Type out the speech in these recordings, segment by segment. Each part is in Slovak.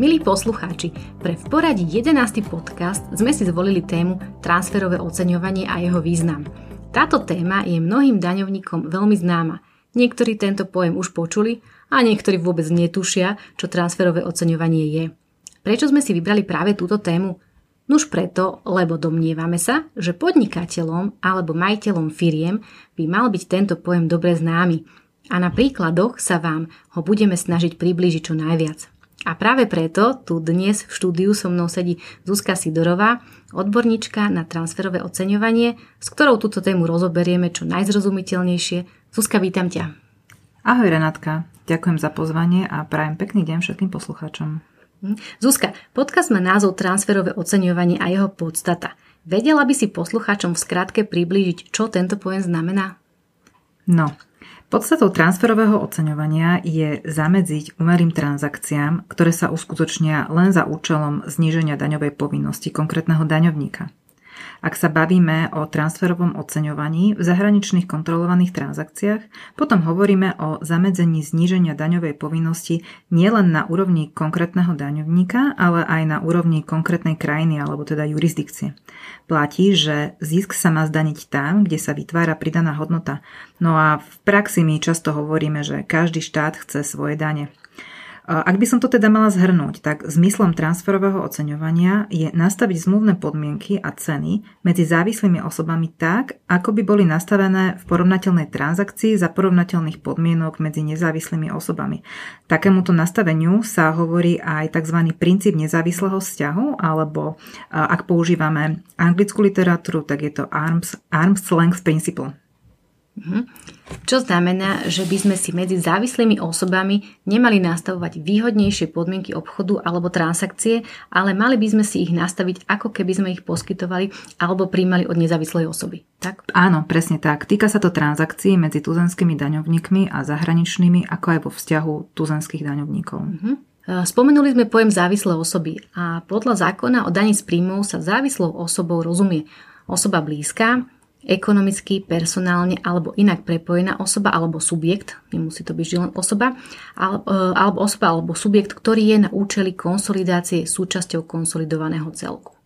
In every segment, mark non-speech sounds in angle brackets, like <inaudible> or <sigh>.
Milí poslucháči, pre v poradí 11. podcast sme si zvolili tému transferové oceňovanie a jeho význam. Táto téma je mnohým daňovníkom veľmi známa. Niektorí tento pojem už počuli a niektorí vôbec netušia, čo transferové oceňovanie je. Prečo sme si vybrali práve túto tému? Nuž preto, lebo domnievame sa, že podnikateľom alebo majiteľom firiem by mal byť tento pojem dobre známy a na príkladoch sa vám ho budeme snažiť priblížiť čo najviac. A práve preto tu dnes v štúdiu so mnou sedí Zuzka Sidorová, odborníčka na transferové oceňovanie, s ktorou túto tému rozoberieme čo najzrozumiteľnejšie. Zuzka, vítam ťa. Ahoj Renátka, ďakujem za pozvanie a prajem pekný deň všetkým poslucháčom. Hm. Zuzka, podcast má názov Transferové oceňovanie a jeho podstata. Vedela by si poslucháčom v skratke priblížiť, čo tento pojem znamená? No, Podstatou transferového oceňovania je zamedziť umerým transakciám, ktoré sa uskutočnia len za účelom zníženia daňovej povinnosti konkrétneho daňovníka. Ak sa bavíme o transferovom oceňovaní v zahraničných kontrolovaných transakciách, potom hovoríme o zamedzení zníženia daňovej povinnosti nielen na úrovni konkrétneho daňovníka, ale aj na úrovni konkrétnej krajiny alebo teda jurisdikcie. Platí, že zisk sa má zdaniť tam, kde sa vytvára pridaná hodnota. No a v praxi my často hovoríme, že každý štát chce svoje dane. Ak by som to teda mala zhrnúť, tak zmyslom transferového oceňovania je nastaviť zmluvné podmienky a ceny medzi závislými osobami tak, ako by boli nastavené v porovnateľnej transakcii za porovnateľných podmienok medzi nezávislými osobami. Takémuto nastaveniu sa hovorí aj tzv. princíp nezávislého vzťahu, alebo ak používame anglickú literatúru, tak je to arms, arms length principle. Mhm. Čo znamená, že by sme si medzi závislými osobami nemali nastavovať výhodnejšie podmienky obchodu alebo transakcie, ale mali by sme si ich nastaviť, ako keby sme ich poskytovali alebo príjmali od nezávislej osoby. Tak? Áno, presne tak. Týka sa to transakcií medzi tuzemskými daňovníkmi a zahraničnými, ako aj vo vzťahu tuzemských daňovníkov. Uh-huh. Spomenuli sme pojem závislé osoby a podľa zákona o daní z príjmov sa závislou osobou rozumie osoba blízka, ekonomicky, personálne alebo inak prepojená osoba alebo subjekt, nemusí to byť len osoba, e, alebo osoba alebo subjekt, ktorý je na účely konsolidácie súčasťou konsolidovaného celku.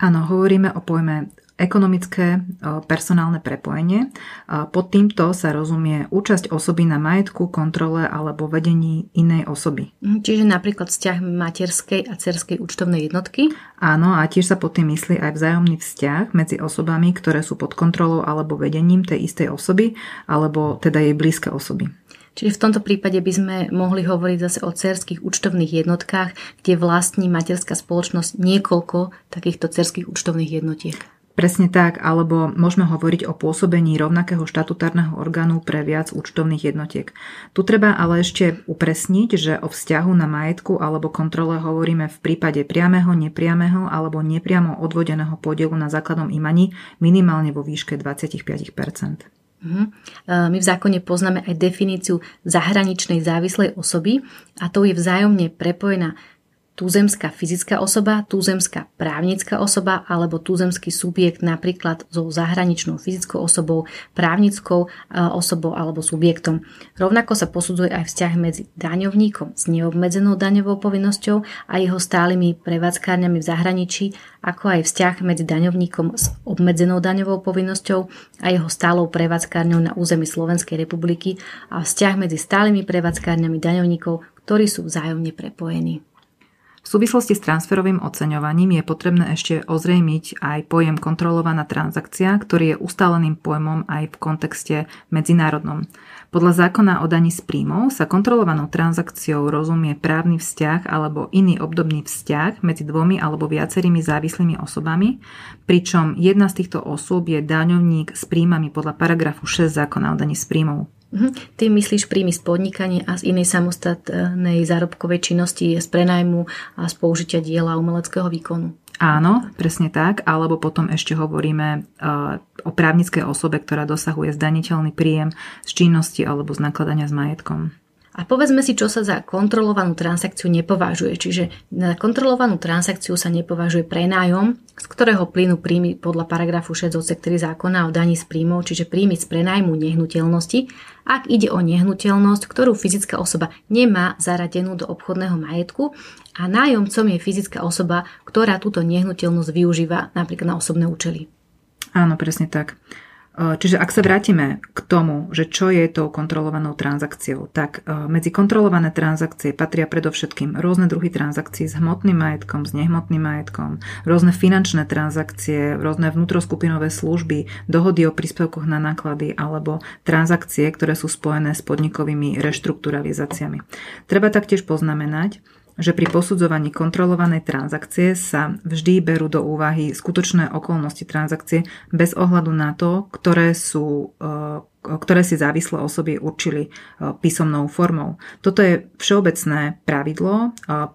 Áno, hovoríme o pojme ekonomické personálne prepojenie. Pod týmto sa rozumie účasť osoby na majetku, kontrole alebo vedení inej osoby. Mhm, čiže napríklad vzťah materskej a cerskej účtovnej jednotky? Áno, a tiež sa pod tým myslí aj vzájomný vzťah medzi osobami, ktoré sú pod kontrolou alebo vedením tej istej osoby, alebo teda jej blízke osoby. Čiže v tomto prípade by sme mohli hovoriť zase o cerských účtovných jednotkách, kde vlastní materská spoločnosť niekoľko takýchto cerských účtovných jednotiek. Presne tak, alebo môžeme hovoriť o pôsobení rovnakého štatutárneho orgánu pre viac účtovných jednotiek. Tu treba ale ešte upresniť, že o vzťahu na majetku alebo kontrole hovoríme v prípade priamého, nepriamého alebo nepriamo odvodeného podielu na základnom imaní minimálne vo výške 25 mhm. My v zákone poznáme aj definíciu zahraničnej závislej osoby a to je vzájomne prepojená tuzemská fyzická osoba, tuzemská právnická osoba alebo tuzemský subjekt napríklad so zahraničnou fyzickou osobou, právnickou e, osobou alebo subjektom. Rovnako sa posudzuje aj vzťah medzi daňovníkom s neobmedzenou daňovou povinnosťou a jeho stálymi prevádzkárňami v zahraničí, ako aj vzťah medzi daňovníkom s obmedzenou daňovou povinnosťou a jeho stálou prevádzkárňou na území Slovenskej republiky a vzťah medzi stálymi prevádzkárňami daňovníkov, ktorí sú vzájomne prepojení. V súvislosti s transferovým oceňovaním je potrebné ešte ozrejmiť aj pojem kontrolovaná transakcia, ktorý je ustáleným pojmom aj v kontexte medzinárodnom. Podľa zákona o daní z príjmov sa kontrolovanou transakciou rozumie právny vzťah alebo iný obdobný vzťah medzi dvomi alebo viacerými závislými osobami, pričom jedna z týchto osôb je daňovník s príjmami podľa paragrafu 6 zákona o daní z príjmov. Mhm. Ty myslíš príjmy z podnikania a z inej samostatnej zárobkovej činnosti, z prenajmu a z použitia diela umeleckého výkonu. Áno, presne tak, alebo potom ešte hovoríme uh, o právnickej osobe, ktorá dosahuje zdaniteľný príjem z činnosti alebo z nakladania s majetkom. A povedzme si, čo sa za kontrolovanú transakciu nepovažuje. Čiže na kontrolovanú transakciu sa nepovažuje prenájom, z ktorého plynú príjmy podľa paragrafu 6 odsek 3 zákona o daní z príjmov, čiže príjmy z prenajmu nehnuteľnosti, ak ide o nehnuteľnosť, ktorú fyzická osoba nemá zaradenú do obchodného majetku a nájomcom je fyzická osoba, ktorá túto nehnuteľnosť využíva napríklad na osobné účely. Áno, presne tak. E, čiže ak sa vrátime k tomu, že čo je tou kontrolovanou transakciou, tak e, medzi kontrolované transakcie patria predovšetkým rôzne druhy transakcií s hmotným majetkom, s nehmotným majetkom, rôzne finančné transakcie, rôzne vnútroskupinové služby, dohody o príspevkoch na náklady alebo transakcie, ktoré sú spojené s podnikovými reštrukturalizáciami. Treba taktiež poznamenať, že pri posudzovaní kontrolovanej transakcie sa vždy berú do úvahy skutočné okolnosti transakcie bez ohľadu na to, ktoré sú e, ktoré si závislé osoby určili e, písomnou formou. Toto je všeobecné pravidlo e,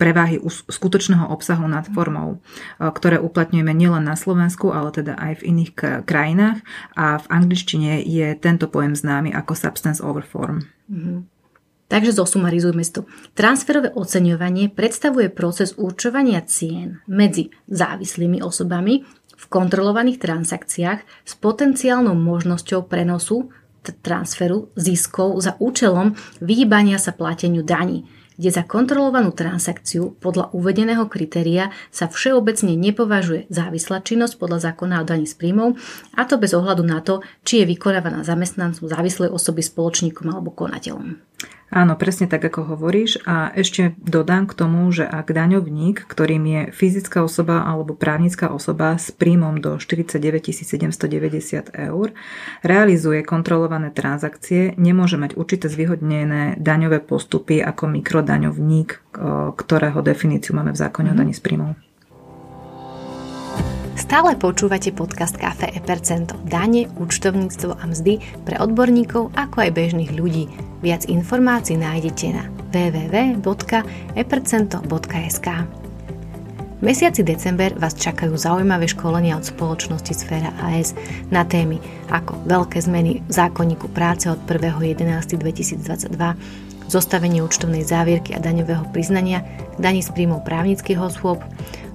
preváhy skutočného obsahu nad formou, ktoré uplatňujeme nielen na Slovensku, ale teda aj v iných krajinách a v angličtine je tento pojem známy ako substance over form. Mm-hmm. Takže zosumarizujme to. Transferové oceňovanie predstavuje proces určovania cien medzi závislými osobami v kontrolovaných transakciách s potenciálnou možnosťou prenosu transferu ziskov za účelom vyhýbania sa plateniu daní kde za kontrolovanú transakciu podľa uvedeného kritéria sa všeobecne nepovažuje závislá činnosť podľa zákona o daní z príjmov, a to bez ohľadu na to, či je vykonávaná zamestnancom závislej osoby, spoločníkom alebo konateľom. Áno, presne tak, ako hovoríš. A ešte dodám k tomu, že ak daňovník, ktorým je fyzická osoba alebo právnická osoba s príjmom do 49 790 eur, realizuje kontrolované transakcie, nemôže mať určité zvýhodnené daňové postupy ako mikrodaňovník, ktorého definíciu máme v zákone mm. o mhm. daní z príjmov. Stále počúvate podcast Cafe e Percento. Dane, účtovníctvo a mzdy pre odborníkov ako aj bežných ľudí. Viac informácií nájdete na www.epercento.sk V mesiaci december vás čakajú zaujímavé školenia od spoločnosti Sfera AS na témy ako veľké zmeny v zákonníku práce od 1.11.2022, zostavenie účtovnej závierky a daňového priznania k daní z príjmov právnických osôb,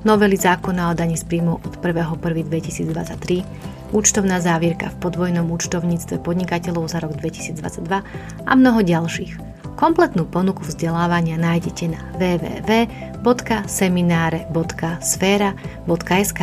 novely zákona o daní z príjmu od 1.1.2023, účtovná závierka v podvojnom účtovníctve podnikateľov za rok 2022 a mnoho ďalších. Kompletnú ponuku vzdelávania nájdete na www.seminare.sfera.sk.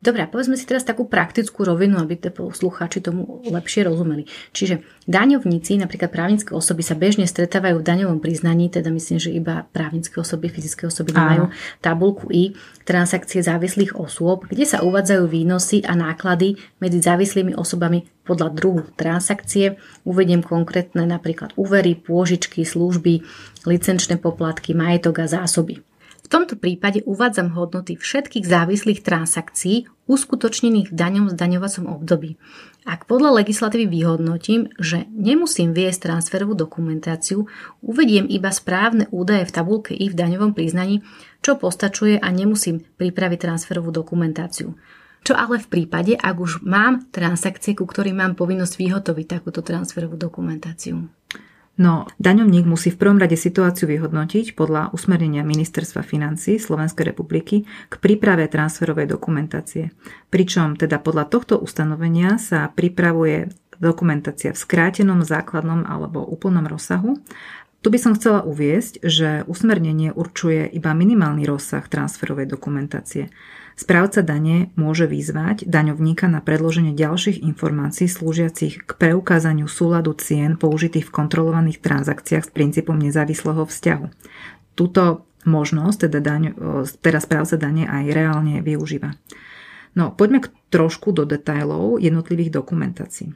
Dobre, povedzme si teraz takú praktickú rovinu, aby tie poslucháči tomu lepšie rozumeli. Čiže daňovníci, napríklad právnické osoby, sa bežne stretávajú v daňovom priznaní, teda myslím, že iba právnické osoby, fyzické osoby majú tabulku I, transakcie závislých osôb, kde sa uvádzajú výnosy a náklady medzi závislými osobami podľa druhu transakcie. Uvediem konkrétne napríklad úvery, pôžičky, služby, licenčné poplatky, majetok a zásoby. V tomto prípade uvádzam hodnoty všetkých závislých transakcií uskutočnených v daňom zdaňovacom období. Ak podľa legislatívy vyhodnotím, že nemusím viesť transferovú dokumentáciu, uvediem iba správne údaje v tabulke I v daňovom priznaní, čo postačuje a nemusím pripraviť transferovú dokumentáciu. Čo ale v prípade, ak už mám transakcie, ku ktorým mám povinnosť vyhotoviť takúto transferovú dokumentáciu? No, daňovník musí v prvom rade situáciu vyhodnotiť podľa usmernenia Ministerstva financí Slovenskej republiky k príprave transferovej dokumentácie. Pričom teda podľa tohto ustanovenia sa pripravuje dokumentácia v skrátenom, základnom alebo úplnom rozsahu tu by som chcela uviesť, že usmernenie určuje iba minimálny rozsah transferovej dokumentácie. Správca dane môže vyzvať daňovníka na predloženie ďalších informácií slúžiacich k preukázaniu súladu cien použitých v kontrolovaných transakciách s princípom nezávislého vzťahu. Túto možnosť teda, daň, teda správca dane aj reálne využíva. No, poďme k trošku do detajlov jednotlivých dokumentácií.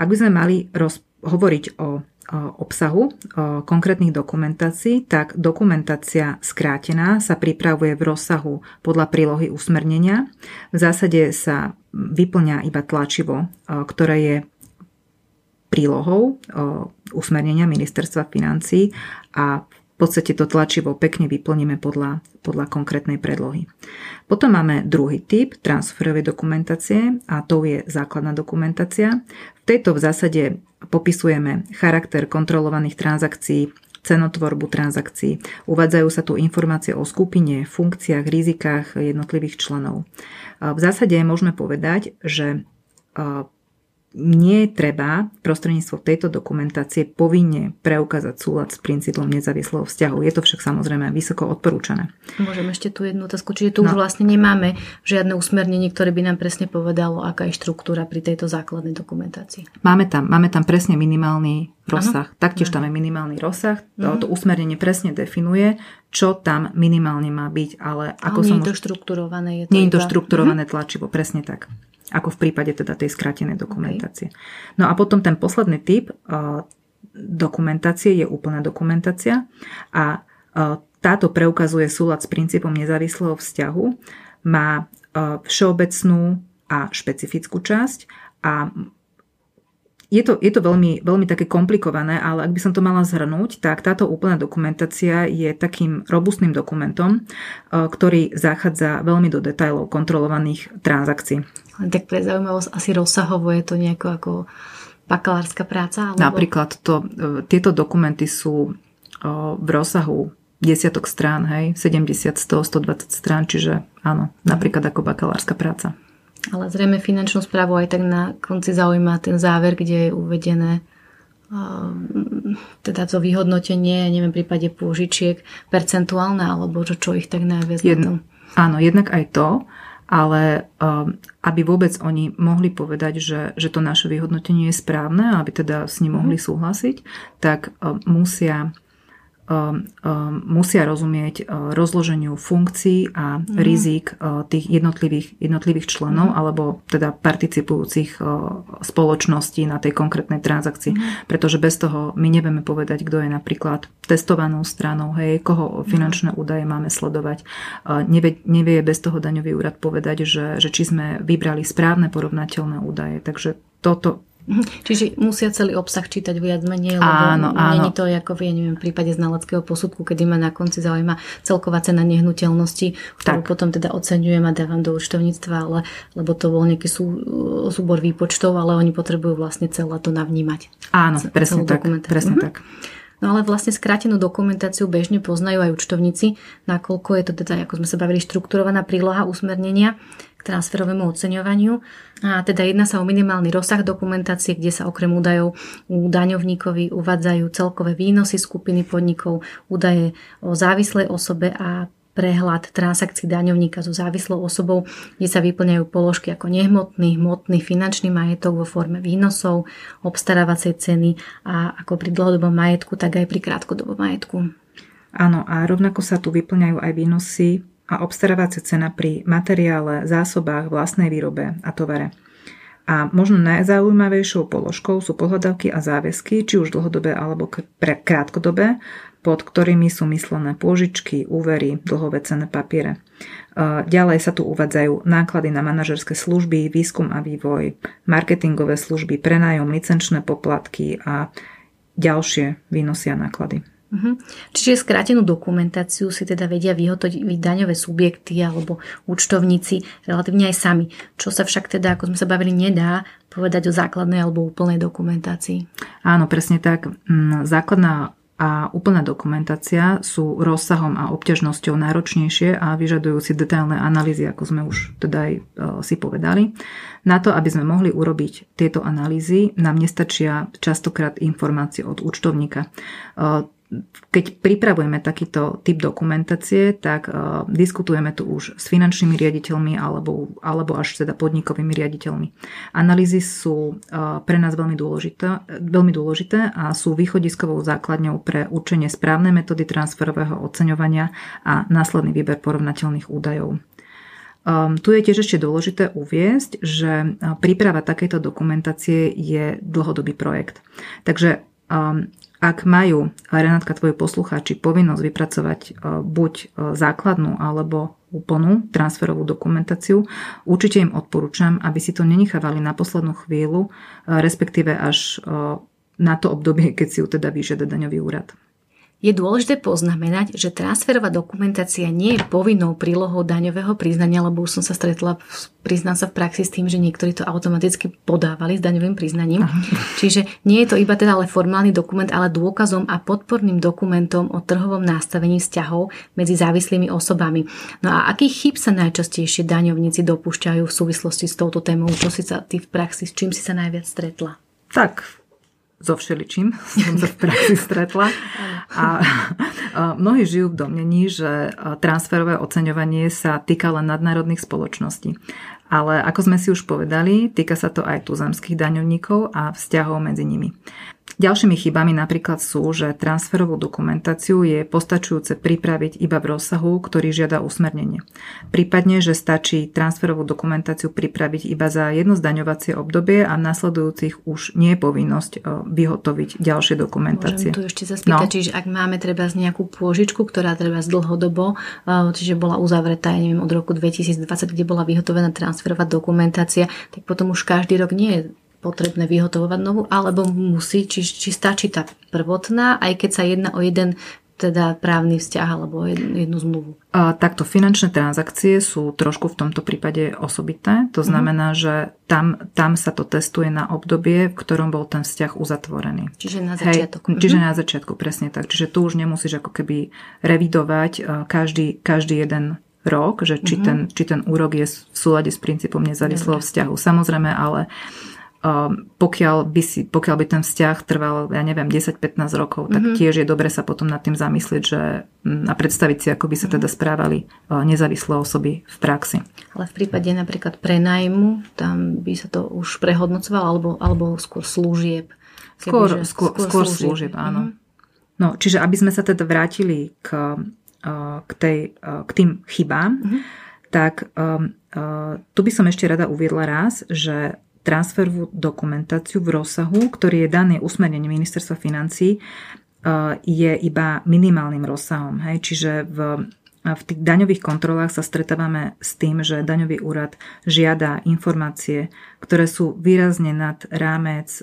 Ak by sme mali roz, hovoriť o obsahu konkrétnych dokumentácií, tak dokumentácia skrátená sa pripravuje v rozsahu podľa prílohy usmernenia. V zásade sa vyplňa iba tlačivo, ktoré je prílohou usmernenia ministerstva financí a v podstate to tlačivo pekne vyplníme podľa, podľa konkrétnej predlohy. Potom máme druhý typ transferovej dokumentácie a to je základná dokumentácia. V tejto v zásade popisujeme charakter kontrolovaných transakcií, cenotvorbu transakcií. Uvádzajú sa tu informácie o skupine, funkciách, rizikách jednotlivých členov. V zásade môžeme povedať, že nie je treba prostredníctvom tejto dokumentácie povinne preukázať súlad s princípom nezávislého vzťahu. Je to však samozrejme vysoko odporúčané. Môžem ešte tu jednu otázku. Čiže tu no. už vlastne nemáme žiadne usmernenie, ktoré by nám presne povedalo, aká je štruktúra pri tejto základnej dokumentácii. Máme tam, máme tam presne minimálny rozsah. Ano? Taktiež tam je minimálny rozsah. Mm. To usmernenie presne definuje, čo tam minimálne má byť, ale ako ale som... Nie je to štrukturované. Je to nie je to štrukturované mm. tlačivo, presne tak ako v prípade teda tej skrátenej dokumentácie. Okay. No a potom ten posledný typ uh, dokumentácie je úplná dokumentácia a uh, táto preukazuje súlad s princípom nezávislého vzťahu, má uh, všeobecnú a špecifickú časť a je to, je to veľmi, veľmi také komplikované, ale ak by som to mala zhrnúť, tak táto úplná dokumentácia je takým robustným dokumentom, ktorý zachádza veľmi do detajlov kontrolovaných transakcií. Tak pre zaujímavosť, asi rozsahovo je to nejako ako bakalárska práca? Alebo... Napríklad to, e, tieto dokumenty sú e, v rozsahu desiatok strán, hej, 70, 100, 120 strán, čiže áno, napríklad ako bakalárska práca. Ale zrejme finančnú správu aj tak na konci zaujíma ten záver, kde je uvedené teda to vyhodnotenie, neviem, v prípade pôžičiek percentuálne, alebo čo, čo ich tak najviac Jedno, Áno, jednak aj to ale um, aby vôbec oni mohli povedať, že, že to naše vyhodnotenie je správne, aby teda s ním mohli súhlasiť, tak um, musia musia rozumieť uh, rozloženiu funkcií a mm. rizik uh, tých jednotlivých, jednotlivých členov mm. alebo teda participujúcich uh, spoločností na tej konkrétnej transakcii. Mm. Pretože bez toho my nevieme povedať, kto je napríklad testovanou stranou, hej, koho finančné údaje máme sledovať. Nevie, nevie bez toho daňový úrad povedať, že, že či sme vybrali správne porovnateľné údaje. Takže toto Mhm. Čiže musia celý obsah čítať viac menej, lebo áno, áno. není to ako v, ja neviem, v prípade znaleckého posudku, kedy ma na konci zaujíma celková cena nehnuteľnosti, ktorú tak. potom teda oceňujem a dávam do účtovníctva, ale, lebo to bol nejaký sú, súbor výpočtov, ale oni potrebujú vlastne celé to navnímať. Áno, presne tak. Presne mhm. tak. No ale vlastne skrátenú dokumentáciu bežne poznajú aj účtovníci, nakoľko je to teda, ako sme sa bavili, štrukturovaná príloha usmernenia k transferovému oceňovaniu. A teda jedná sa o minimálny rozsah dokumentácie, kde sa okrem údajov u daňovníkovi uvádzajú celkové výnosy skupiny podnikov, údaje o závislej osobe a prehľad transakcií daňovníka so závislou osobou, kde sa vyplňajú položky ako nehmotný, hmotný, finančný majetok vo forme výnosov, obstarávacej ceny a ako pri dlhodobom majetku, tak aj pri krátkodobom majetku. Áno, a rovnako sa tu vyplňajú aj výnosy a obstarávacia cena pri materiále, zásobách, vlastnej výrobe a tovare. A možno najzaujímavejšou položkou sú pohľadavky a záväzky, či už dlhodobé alebo krátkodobé, pod ktorými sú myslené pôžičky, úvery, dlhové cenné papiere. Ďalej sa tu uvádzajú náklady na manažerské služby, výskum a vývoj, marketingové služby, prenájom, licenčné poplatky a ďalšie výnosy a náklady. Uh-huh. Čiže skrátenú dokumentáciu si teda vedia vyhotoviť daňové subjekty alebo účtovníci relatívne aj sami. Čo sa však teda, ako sme sa bavili, nedá povedať o základnej alebo úplnej dokumentácii. Áno, presne tak. Mm, základná a úplná dokumentácia sú rozsahom a obťažnosťou náročnejšie a vyžadujú si detailné analýzy, ako sme už teda aj e, si povedali. Na to, aby sme mohli urobiť tieto analýzy, nám nestačia častokrát informácie od účtovníka. E, keď pripravujeme takýto typ dokumentácie, tak uh, diskutujeme tu už s finančnými riaditeľmi alebo, alebo až teda podnikovými riaditeľmi. Analýzy sú uh, pre nás veľmi dôležité, veľmi dôležité a sú východiskovou základňou pre určenie správnej metódy transferového oceňovania a následný výber porovnateľných údajov. Um, tu je tiež ešte dôležité uviesť, že príprava takejto dokumentácie je dlhodobý projekt. Takže um, ak majú, Renátka, tvoji poslucháči, povinnosť vypracovať e, buď e, základnú alebo úplnú transferovú dokumentáciu, určite im odporúčam, aby si to nenechávali na poslednú chvíľu, e, respektíve až na to obdobie, keď si ju teda vyžiada daňový úrad. Je dôležité poznamenať, že transferová dokumentácia nie je povinnou prílohou daňového priznania, lebo už som sa stretla, priznám sa v praxi s tým, že niektorí to automaticky podávali s daňovým priznaním. Aha. Čiže nie je to iba teda ale formálny dokument, ale dôkazom a podporným dokumentom o trhovom nastavení vzťahov medzi závislými osobami. No a akých chyb sa najčastejšie daňovníci dopúšťajú v súvislosti s touto témou? Čo si sa ty v praxi, s čím si sa najviac stretla? Tak, so všeličím som sa v praxi stretla. A, mnohí žijú v domnení, že transferové oceňovanie sa týka len nadnárodných spoločností. Ale ako sme si už povedali, týka sa to aj tuzemských daňovníkov a vzťahov medzi nimi. Ďalšími chybami napríklad sú, že transferovú dokumentáciu je postačujúce pripraviť iba v rozsahu, ktorý žiada usmernenie. Prípadne, že stačí transferovú dokumentáciu pripraviť iba za jedno zdaňovacie obdobie a v nasledujúcich už nie je povinnosť e, vyhotoviť ďalšie dokumentácie. Môžem tu ešte sa spýtať, no. čiže ak máme treba z nejakú pôžičku, ktorá treba z dlhodobo, e, čiže bola uzavretá, ja neviem, od roku 2020, kde bola vyhotovená transferová dokumentácia, tak potom už každý rok nie je potrebné vyhotovovať novú, alebo musí, či, či stačí tá prvotná, aj keď sa jedná o jeden teda právny vzťah alebo jednu, zmluvu. A, takto finančné transakcie sú trošku v tomto prípade osobité. To mhm. znamená, mm-hmm. že tam, tam sa to testuje na obdobie, v ktorom bol ten vzťah uzatvorený. Čiže na začiatok. Hej, čiže mm-hmm. na začiatku, presne tak. Čiže tu už nemusíš ako keby revidovať každý, každý jeden rok, že či, mm-hmm. ten, či ten úrok je v súlade s princípom nezávislého vzťahu. Samozrejme, ale uh, pokiaľ by, si, pokiaľ by ten vzťah trval, ja neviem, 10-15 rokov, tak mm-hmm. tiež je dobre sa potom nad tým zamyslieť že, mm, a predstaviť si, ako by sa teda mhm. správali uh, nezávislé osoby v praxi. Ale v prípade napríklad prenajmu, tam by sa to už prehodnocovalo, alebo, alebo skôr služieb? Skôr, skôr, skôr, skôr služieb, áno. Mm-hmm. No, čiže aby sme sa teda vrátili k, uh, k, tej, k tým chybám, mm-hmm. tak um, uh, tu by som ešte rada uviedla raz, že transferovú dokumentáciu v rozsahu, ktorý je daný usmernením ministerstva financí, e, je iba minimálnym rozsahom. Hej? Čiže v, v tých daňových kontrolách sa stretávame s tým, že daňový úrad žiada informácie, ktoré sú výrazne nad rámec e,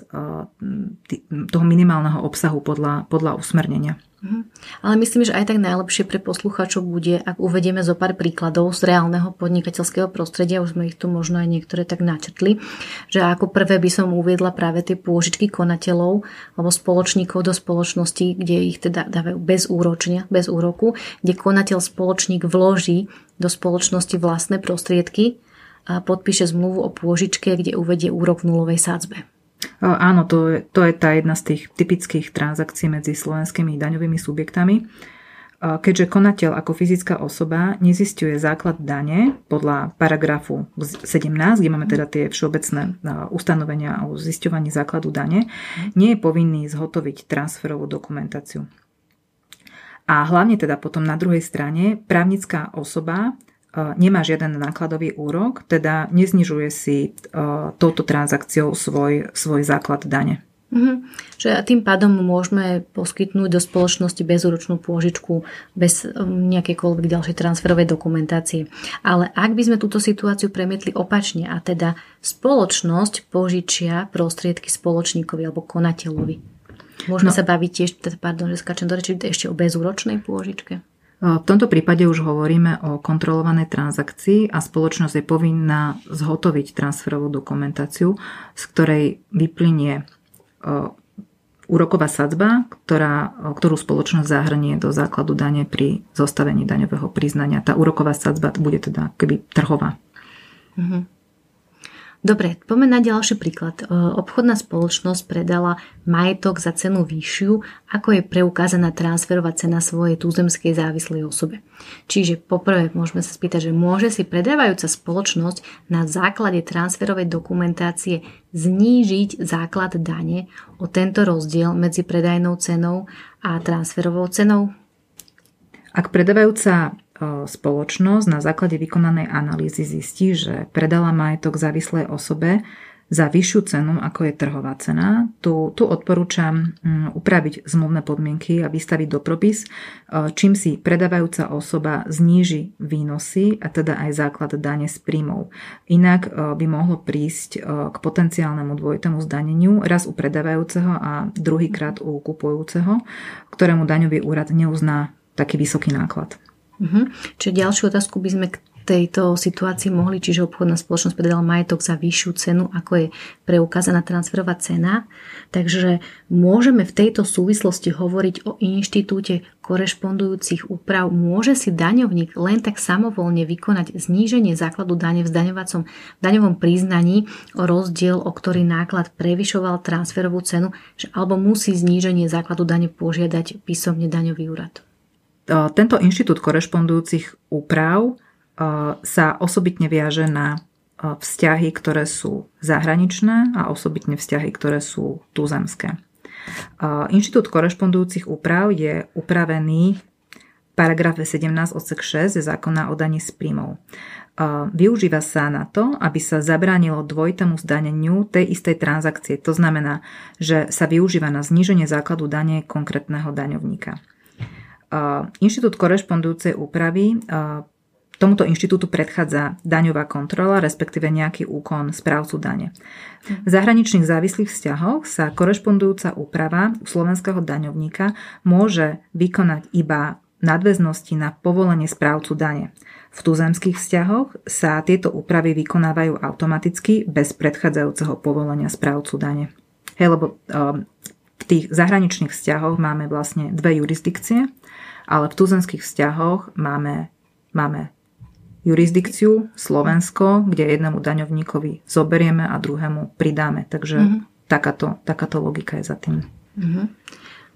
toho minimálneho obsahu podľa, podľa usmernenia. Mhm. Ale myslím, že aj tak najlepšie pre poslucháčov bude, ak uvedieme zo pár príkladov z reálneho podnikateľského prostredia, už sme ich tu možno aj niektoré tak načrtli, že ako prvé by som uviedla práve tie pôžičky konateľov alebo spoločníkov do spoločnosti, kde ich teda dávajú bez úročenia, bez úroku, kde konateľ spoločník vloží do spoločnosti vlastné prostriedky a podpíše zmluvu o pôžičke, kde uvedie úrok v nulovej sádzbe. Áno, to je, to je tá jedna z tých typických transakcií medzi slovenskými daňovými subjektami. Keďže konateľ ako fyzická osoba nezistuje základ dane podľa paragrafu 17, kde máme teda tie všeobecné ustanovenia o zisťovaní základu dane, nie je povinný zhotoviť transferovú dokumentáciu. A hlavne teda potom na druhej strane právnická osoba nemá žiaden nákladový úrok, teda neznižuje si e, touto transakciou svoj, svoj základ dane. Mm-hmm. Že tým pádom môžeme poskytnúť do spoločnosti bezúročnú pôžičku bez um, nejakejkoľvek ďalšej transferovej dokumentácie. Ale ak by sme túto situáciu premietli opačne a teda spoločnosť požičia prostriedky spoločníkovi alebo konateľovi, môžeme no. sa baviť tiež, pardon, že skáčem do reči, ešte o bezúročnej pôžičke? V tomto prípade už hovoríme o kontrolovanej transakcii a spoločnosť je povinná zhotoviť transferovú dokumentáciu, z ktorej vyplynie úroková sadzba, ktorá, ktorú spoločnosť zahrnie do základu dane pri zostavení daňového priznania. Tá úroková sadzba bude teda keby trhová. Mm-hmm. Dobre, poďme na ďalší príklad. E, obchodná spoločnosť predala majetok za cenu vyššiu, ako je preukázaná transferová cena svojej túzemskej závislej osobe. Čiže poprvé môžeme sa spýtať, že môže si predávajúca spoločnosť na základe transferovej dokumentácie znížiť základ dane o tento rozdiel medzi predajnou cenou a transferovou cenou? Ak predávajúca spoločnosť na základe vykonanej analýzy zistí, že predala majetok závislej osobe za vyššiu cenu, ako je trhová cena. Tu, tu odporúčam mm, upraviť zmluvné podmienky a vystaviť dopropis, e, čím si predávajúca osoba zníži výnosy a teda aj základ dane z príjmov. Inak e, by mohlo prísť e, k potenciálnemu dvojitému zdaneniu raz u predávajúceho a druhýkrát u kupujúceho, ktorému daňový úrad neuzná taký vysoký náklad. Uh-huh. Čiže ďalšiu otázku by sme k tejto situácii mohli, čiže obchodná spoločnosť predala majetok za vyššiu cenu, ako je preukázaná transferová cena. Takže môžeme v tejto súvislosti hovoriť o inštitúte korešpondujúcich úprav. Môže si daňovník len tak samovolne vykonať zníženie základu dane v zdaňovacom daňovom priznaní o rozdiel, o ktorý náklad prevyšoval transferovú cenu, alebo musí zníženie základu dane požiadať písomne daňový úrad. Tento inštitút korešpondujúcich úprav sa osobitne viaže na vzťahy, ktoré sú zahraničné a osobitne vzťahy, ktoré sú tuzemské. Inštitút korešpondujúcich úprav je upravený v paragrafe 17 odsek 6 zákona o daní z príjmov. Využíva sa na to, aby sa zabránilo dvojitému zdaneniu tej istej transakcie. To znamená, že sa využíva na zníženie základu dane konkrétneho daňovníka. Inštitút korešpondujúcej úpravy Tomuto inštitútu predchádza daňová kontrola, respektíve nejaký úkon správcu dane. V zahraničných závislých vzťahoch sa korešpondujúca úprava slovenského daňovníka môže vykonať iba nadväznosti na povolenie správcu dane. V tuzemských vzťahoch sa tieto úpravy vykonávajú automaticky bez predchádzajúceho povolenia správcu dane. Hej, lebo um, v tých zahraničných vzťahoch máme vlastne dve jurisdikcie, ale v tuzemských vzťahoch máme, máme jurisdikciu Slovensko, kde jednému daňovníkovi zoberieme a druhému pridáme. Takže mm-hmm. takáto, takáto logika je za tým. Mm-hmm.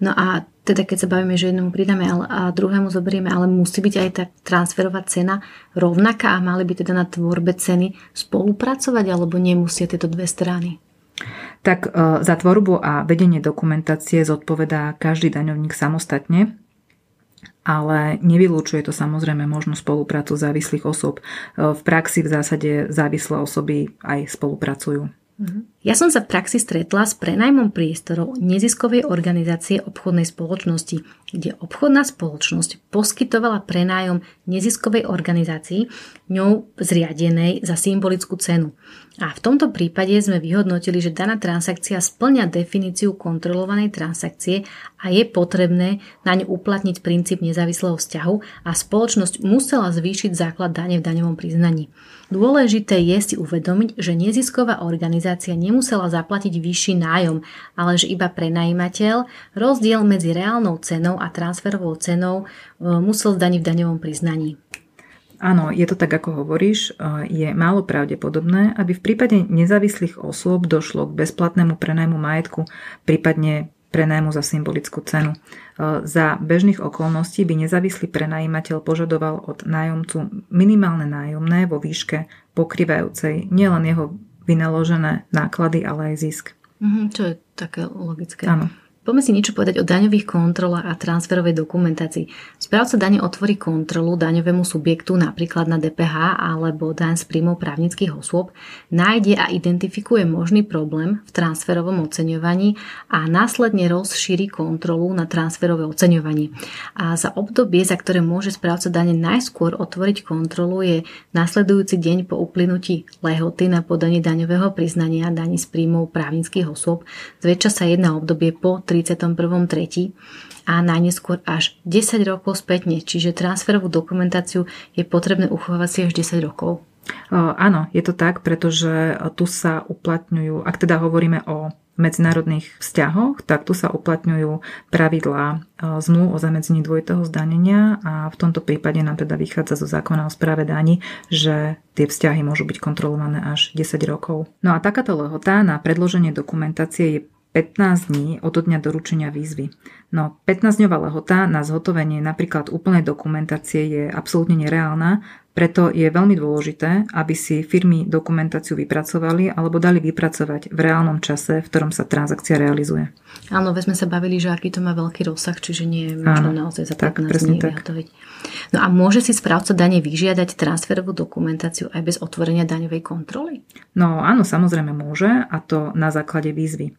No a teda keď sa bavíme, že jednému pridáme a druhému zoberieme, ale musí byť aj tá transferová cena rovnaká a mali by teda na tvorbe ceny spolupracovať alebo nemusia tieto dve strany? Tak e, za tvorbu a vedenie dokumentácie zodpovedá každý daňovník samostatne ale nevylúčuje to samozrejme možnú spoluprácu závislých osôb. E, v praxi v zásade závislé osoby aj spolupracujú. Mhm. Ja som sa v praxi stretla s prenajmom priestorov neziskovej organizácie obchodnej spoločnosti, kde obchodná spoločnosť poskytovala prenájom neziskovej organizácii, ňou zriadenej za symbolickú cenu. A v tomto prípade sme vyhodnotili, že daná transakcia splňa definíciu kontrolovanej transakcie a je potrebné na ňu uplatniť princíp nezávislého vzťahu a spoločnosť musela zvýšiť základ dane v daňovom priznaní. Dôležité je si uvedomiť, že nezisková organizácia nemusela zaplatiť vyšší nájom, ale že iba prenajímateľ rozdiel medzi reálnou cenou a transferovou cenou e, musel zdaniť v daňovom priznaní. Áno, je to tak, ako hovoríš. E, je málo pravdepodobné, aby v prípade nezávislých osôb došlo k bezplatnému prenajmu majetku, prípadne prenajmu za symbolickú cenu. E, za bežných okolností by nezávislý prenajímateľ požadoval od nájomcu minimálne nájomné vo výške pokrývajúcej nielen jeho vynaložené náklady, ale aj zisk. Mm-hmm, čo je také logické. Áno. Poďme si niečo povedať o daňových kontrolách a transferovej dokumentácii. Správca dane otvorí kontrolu daňovému subjektu, napríklad na DPH alebo daň z príjmov právnických osôb, nájde a identifikuje možný problém v transferovom oceňovaní a následne rozšíri kontrolu na transferové oceňovanie. A za obdobie, za ktoré môže správca dane najskôr otvoriť kontrolu, je nasledujúci deň po uplynutí lehoty na podanie daňového priznania daní z príjmov právnických osôb. Zväčša sa jedná obdobie po 31.3. a najneskôr až 10 rokov spätne, čiže transferovú dokumentáciu je potrebné uchovať si až 10 rokov. Áno, je to tak, pretože tu sa uplatňujú, ak teda hovoríme o medzinárodných vzťahoch, tak tu sa uplatňujú pravidlá zmluv o zamedzení dvojitého zdanenia a v tomto prípade nám teda vychádza zo zákona o správe daní, že tie vzťahy môžu byť kontrolované až 10 rokov. No a takáto lehota na predloženie dokumentácie je 15 dní od dňa doručenia výzvy. No 15-dňová lehota na zhotovenie napríklad úplnej dokumentácie je absolútne nereálna, preto je veľmi dôležité, aby si firmy dokumentáciu vypracovali alebo dali vypracovať v reálnom čase, v ktorom sa transakcia realizuje. Áno, veď sme sa bavili, že aký to má veľký rozsah, čiže nie je možno naozaj za 15 tak, dní vyhotoviť. No a môže si správca dane vyžiadať transferovú dokumentáciu aj bez otvorenia daňovej kontroly? No áno, samozrejme môže a to na základe výzvy.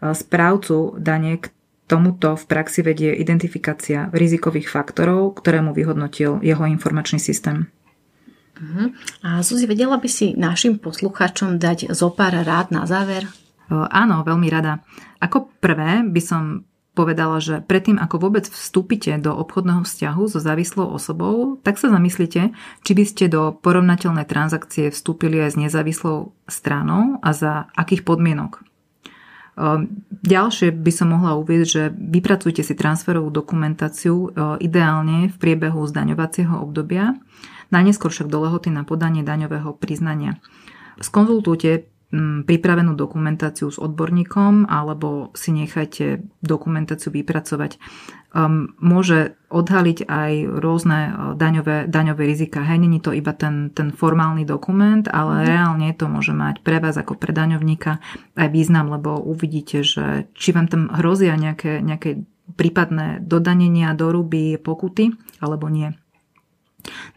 Správcu dane, Tomuto v praxi vedie identifikácia rizikových faktorov, ktoré mu vyhodnotil jeho informačný systém. Uh-huh. A Suzi, vedela by si našim poslucháčom dať zo pár rád na záver? O, áno, veľmi rada. Ako prvé by som povedala, že predtým, ako vôbec vstúpite do obchodného vzťahu so závislou osobou, tak sa zamyslite, či by ste do porovnateľnej transakcie vstúpili aj s nezávislou stranou a za akých podmienok. Ehm, ďalšie by som mohla uvieť, že vypracujte si transferovú dokumentáciu ehm, ideálne v priebehu zdaňovacieho obdobia, najneskôr však do lehoty na podanie daňového priznania. Skonzultujte pripravenú dokumentáciu s odborníkom alebo si nechajte dokumentáciu vypracovať. Môže odhaliť aj rôzne uh, daňové, daňové rizika. Hej, není to iba ten, ten formálny dokument, ale mm. reálne to môže mať pre vás ako pre daňovníka aj význam, lebo uvidíte, že či vám tam hrozia nejaké, nejaké prípadné dodanenia, doruby, pokuty, alebo nie.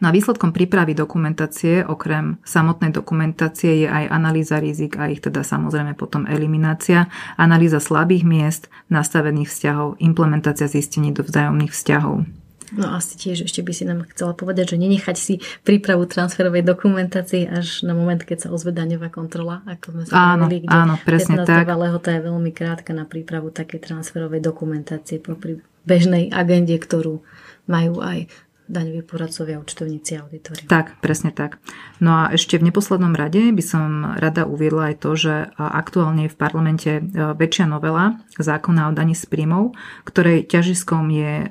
Na výsledkom prípravy dokumentácie, okrem samotnej dokumentácie, je aj analýza rizik a ich teda samozrejme potom eliminácia, analýza slabých miest, nastavených vzťahov, implementácia zistení do vzájomných vzťahov. No asi tiež ešte by si nám chcela povedať, že nenechať si prípravu transferovej dokumentácie až na moment, keď sa ozve daňová kontrola, ako sme sa áno, hovorili, kde áno, presne 15 tak. lehota je veľmi krátka na prípravu také transferovej dokumentácie po bežnej agende, ktorú majú aj daňoví poradcovia, účtovníci a auditori. Tak, presne tak. No a ešte v neposlednom rade by som rada uviedla aj to, že aktuálne je v parlamente e, väčšia novela zákona o daní z príjmov, ktorej ťažiskom je e,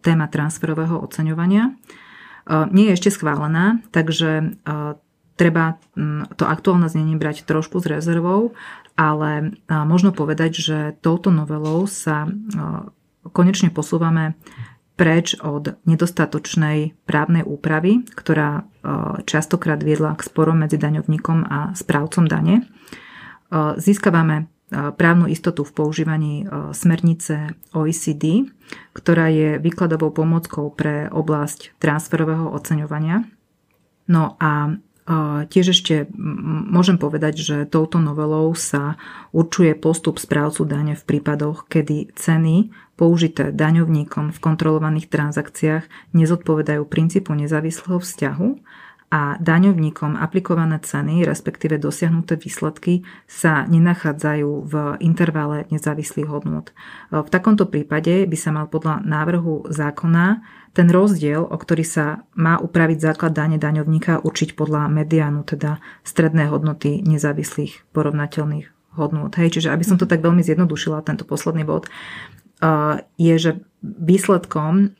téma transferového oceňovania. E, nie je ešte schválená, takže treba to aktuálne znenie brať trošku s rezervou, ale možno povedať, že touto novelou sa konečne posúvame preč od nedostatočnej právnej úpravy, ktorá e, častokrát viedla k sporom medzi daňovníkom a správcom dane. E, získavame e, právnu istotu v používaní smernice OECD, ktorá je výkladovou pomockou pre oblasť transferového oceňovania. No a Tiež ešte môžem povedať, že touto novelou sa určuje postup správcu dane v prípadoch, kedy ceny použité daňovníkom v kontrolovaných transakciách nezodpovedajú princípu nezávislého vzťahu a daňovníkom aplikované ceny, respektíve dosiahnuté výsledky sa nenachádzajú v intervale nezávislých hodnot. V takomto prípade by sa mal podľa návrhu zákona ten rozdiel, o ktorý sa má upraviť základ dane daňovníka, určiť podľa mediánu, teda stredné hodnoty nezávislých porovnateľných hodnot. Hej, čiže aby som to tak veľmi zjednodušila, tento posledný bod, je, že výsledkom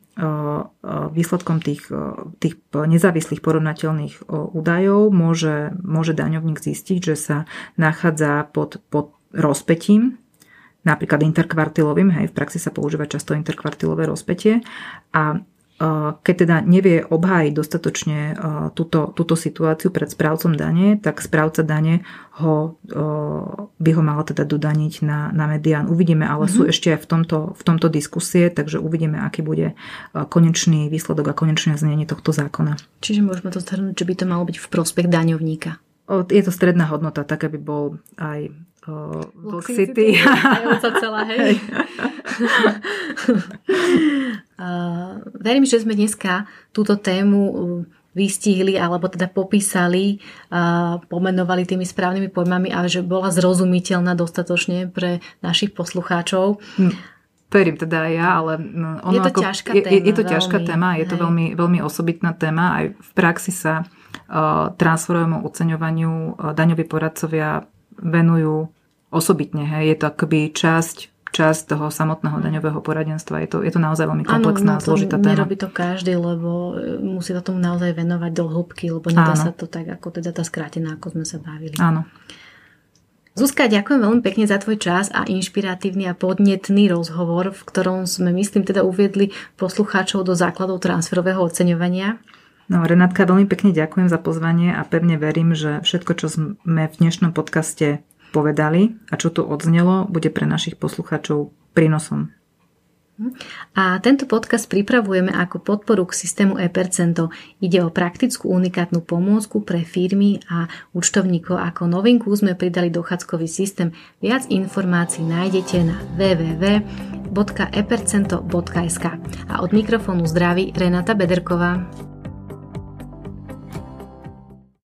výsledkom tých, tých nezávislých porovnateľných údajov môže, môže daňovník zistiť, že sa nachádza pod, pod rozpetím napríklad interkvartilovým, hej, v praxi sa používa často interkvartilové rozpetie a keď teda nevie obhájiť dostatočne túto, túto situáciu pred správcom dane, tak správca dane ho, by ho mala teda dodaniť na, na medián. Uvidíme, ale mm-hmm. sú ešte aj v tomto, v tomto diskusie, takže uvidíme, aký bude konečný výsledok a konečné znenie tohto zákona. Čiže môžeme to zhrnúť, že by to malo byť v prospech daňovníka. Je to stredná hodnota, tak aby bol aj uh, City. celá, hej. uh, <laughs> verím, že sme dneska túto tému vystihli alebo teda popísali, uh, pomenovali tými správnymi pojmami a že bola zrozumiteľná dostatočne pre našich poslucháčov. Hm. Verím teda aj ja, ale ono je to ako, ťažká téma. Je, je to veľmi, ťažká téma, je hej. to veľmi, veľmi osobitná téma. Aj v praxi sa uh, transferovému oceňovaniu uh, daňoví poradcovia venujú osobitne. Hej. Je to akoby časť časť toho samotného daňového poradenstva. Je to, je to naozaj veľmi komplexná a no zložitá téma. Nerobí to každý, lebo e, musí sa tomu naozaj venovať do hĺbky, lebo nedá Áno. sa to tak, ako teda tá skrátená, ako sme sa bavili. Áno. Zuzka, ďakujem veľmi pekne za tvoj čas a inšpiratívny a podnetný rozhovor, v ktorom sme, myslím, teda uviedli poslucháčov do základov transferového oceňovania. No, Renátka, veľmi pekne ďakujem za pozvanie a pevne verím, že všetko, čo sme v dnešnom podcaste povedali a čo tu odznelo, bude pre našich poslucháčov prínosom. A tento podcast pripravujeme ako podporu k systému e-percento. Ide o praktickú unikátnu pomôcku pre firmy a účtovníkov. Ako novinku sme pridali dochádzkový systém. Viac informácií nájdete na www.epercento.sk A od mikrofónu zdraví Renata Bederková.